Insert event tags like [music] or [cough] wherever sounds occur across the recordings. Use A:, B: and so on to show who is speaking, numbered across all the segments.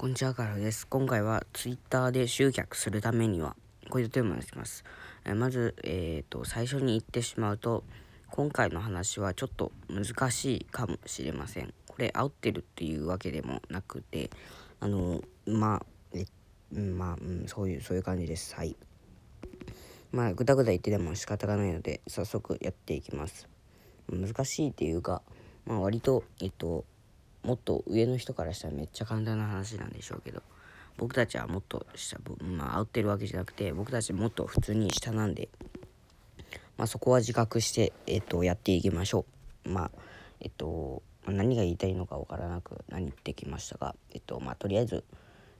A: こんにちは、からです。今回は Twitter で集客するためには、こういうテーマにします。えまず、えっ、ー、と、最初に言ってしまうと、今回の話はちょっと難しいかもしれません。これ、煽ってるっていうわけでもなくて、あの、まあ、え、まあ、うん、そういう、そういう感じです。はい。まあ、ぐだぐだ言ってでも仕方がないので、早速やっていきます。難しいっていうか、まあ、割と、えっと、もっと上の人からしたらめっちゃ簡単な話なんでしょうけど僕たちはもっと下まあ煽ってるわけじゃなくて僕たちもっと普通に下なんでまあそこは自覚してえっとやっていきましょう。まあえっと何が言いたいのかわからなく何言ってきましたがえっとまあとりあえず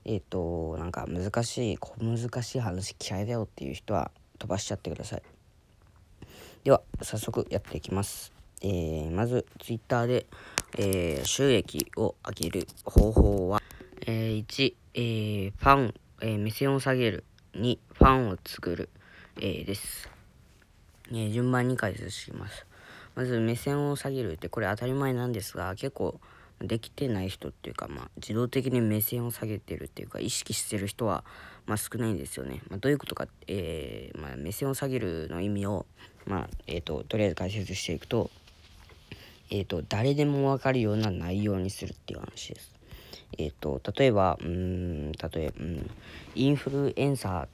A: えっとなんか難しい小難しい話嫌いだよっていう人は飛ばしちゃってください。では早速やっていきます。えー、まず Twitter でえー、収益を上げる方法は、えー、1、えー、ファン、えー、目線を下げる。2、ファンを作る、えー、です、え、順番に解説します。まず目線を下げるってこれ当たり前なんですが結構できてない人っていうか、まあ、自動的に目線を下げてるっていうか意識してる人は、まあ、少ないんですよね、まあ、どういうことか、えーまあ、目線を下げるの意味を、まあえーととりあえず解説していくとえっ、ー、と、誰でもわかるような内容にするっていう話です。えっ、ー、と、例えば、うん、例えば、うん、インフルエンサーっ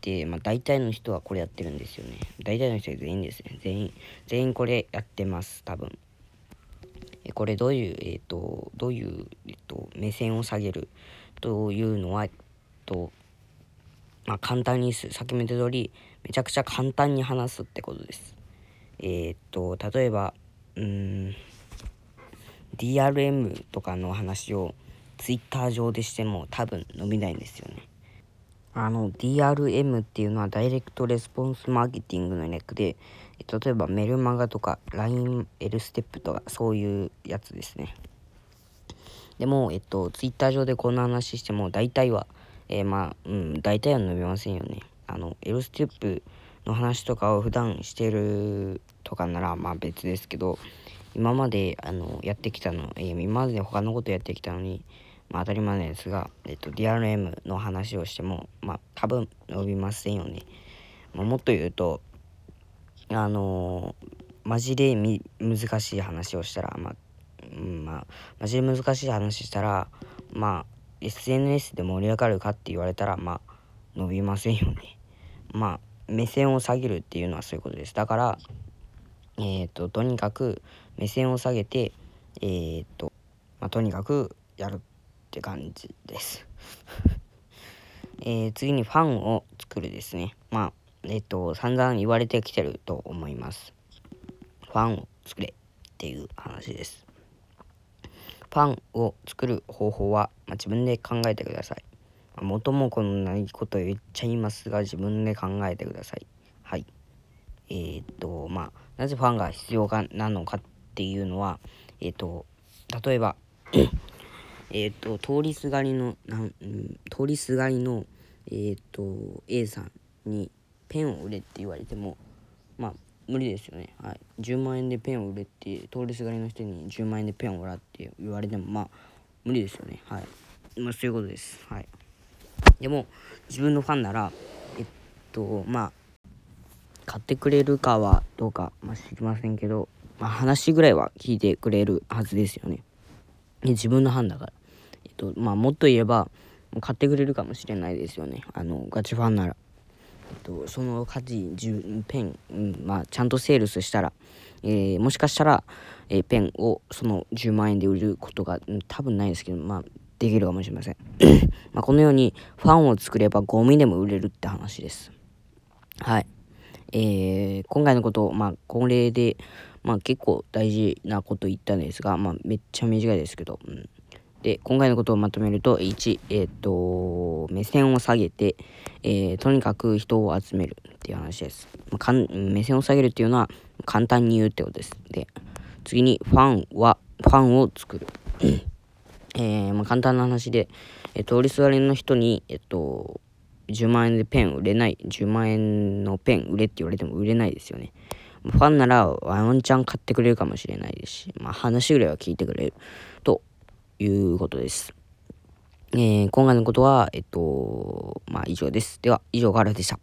A: て、まあ、大体の人はこれやってるんですよね。大体の人は全員ですね。全員、全員これやってます、多分。えこれどういう、えっ、ー、と、どういう、えっと、目線を下げるというのは、えっと、まあ、簡単にす、先ほど通り、めちゃくちゃ簡単に話すってことです。えっと、例えば、うん DRM とかの話を Twitter 上でしても多分伸びないんですよね。あの DRM っていうのはダイレクトレスポンスマーケティングの略で例えばメルマガとか LINE、L ステップとかそういうやつですね。でも、えっと、Twitter 上でこんな話しても大体は、えー、まあ、うん、大体は伸びませんよね。あの、L ステップの話とかを普段してるとかならまあ別ですけど今まであのやってきたの、えー、今まで他のことやってきたのに、まあ、当たり前なんですが、えっと、DRM の話をしてもまあ多分伸びませんよね、まあ、もっと言うとあのー、マジで難しい話をしたらまあ、うん、まあマジで難しい話したらまあ SNS で盛り上がるかって言われたらまあ伸びませんよね。まあ目線を下げるっていうのはそういうことです。だからえっ、ととにかく目線を下げてえっ、と、まあ、とにかくやるって感じです。[laughs] えー、次にファンを作るですね。まあえっ、と散々言われてきてると思います。ファンを作れっていう話です。ファンを作る方法は、まあ、自分で考えてください。元もこのないこと言っちゃいますが自分で考えてください。はい。えー、っとまあなぜファンが必要かなのかっていうのはえー、っと例えば [coughs] えっと通りすがりのなん、通りすがりのえっと A さんにペンを売れって言われてもまあ無理ですよね。はい。10万円でペンを売れって、通りすがりの人に10万円でペンを売らって言われても、まあ、無理ですよね。はい。まあ、そういうことです。はい。でも自分のファンならえっとまあ買ってくれるかはどうか、まあ、知りませんけど、まあ、話ぐらいは聞いてくれるはずですよね。自分のファンだから。えっとまあもっと言えば買ってくれるかもしれないですよね。あのガチファンなら。えっと、その価値10ペン、うんまあ、ちゃんとセールスしたら、えー、もしかしたら、えー、ペンをその10万円で売ることが、うん、多分ないですけど、まあ、できるかもしれません。[coughs] まあこのようにファンを作ればゴミでも売れるって話です。はい。えー、今回のこと、まあ、これで、まあ、結構大事なこと言ったんですが、まあ、めっちゃ短いですけど、うん、で、今回のことをまとめると、1、えっ、と、目線を下げて、えー、とにかく人を集めるっていう話です。まあ、かん目線を下げるっていうのは、簡単に言うってことです。で、次に、ファンは、ファンを作る。えー、まあ、簡単な話で、えー、通りすがりの人に、えっと、10万円でペン売れない、10万円のペン売れって言われても売れないですよね。ファンならワンチャン買ってくれるかもしれないですし、まあ、話ぐらいは聞いてくれるということです。えー、今回のことは、えっと、まあ以上です。では、以上からでした。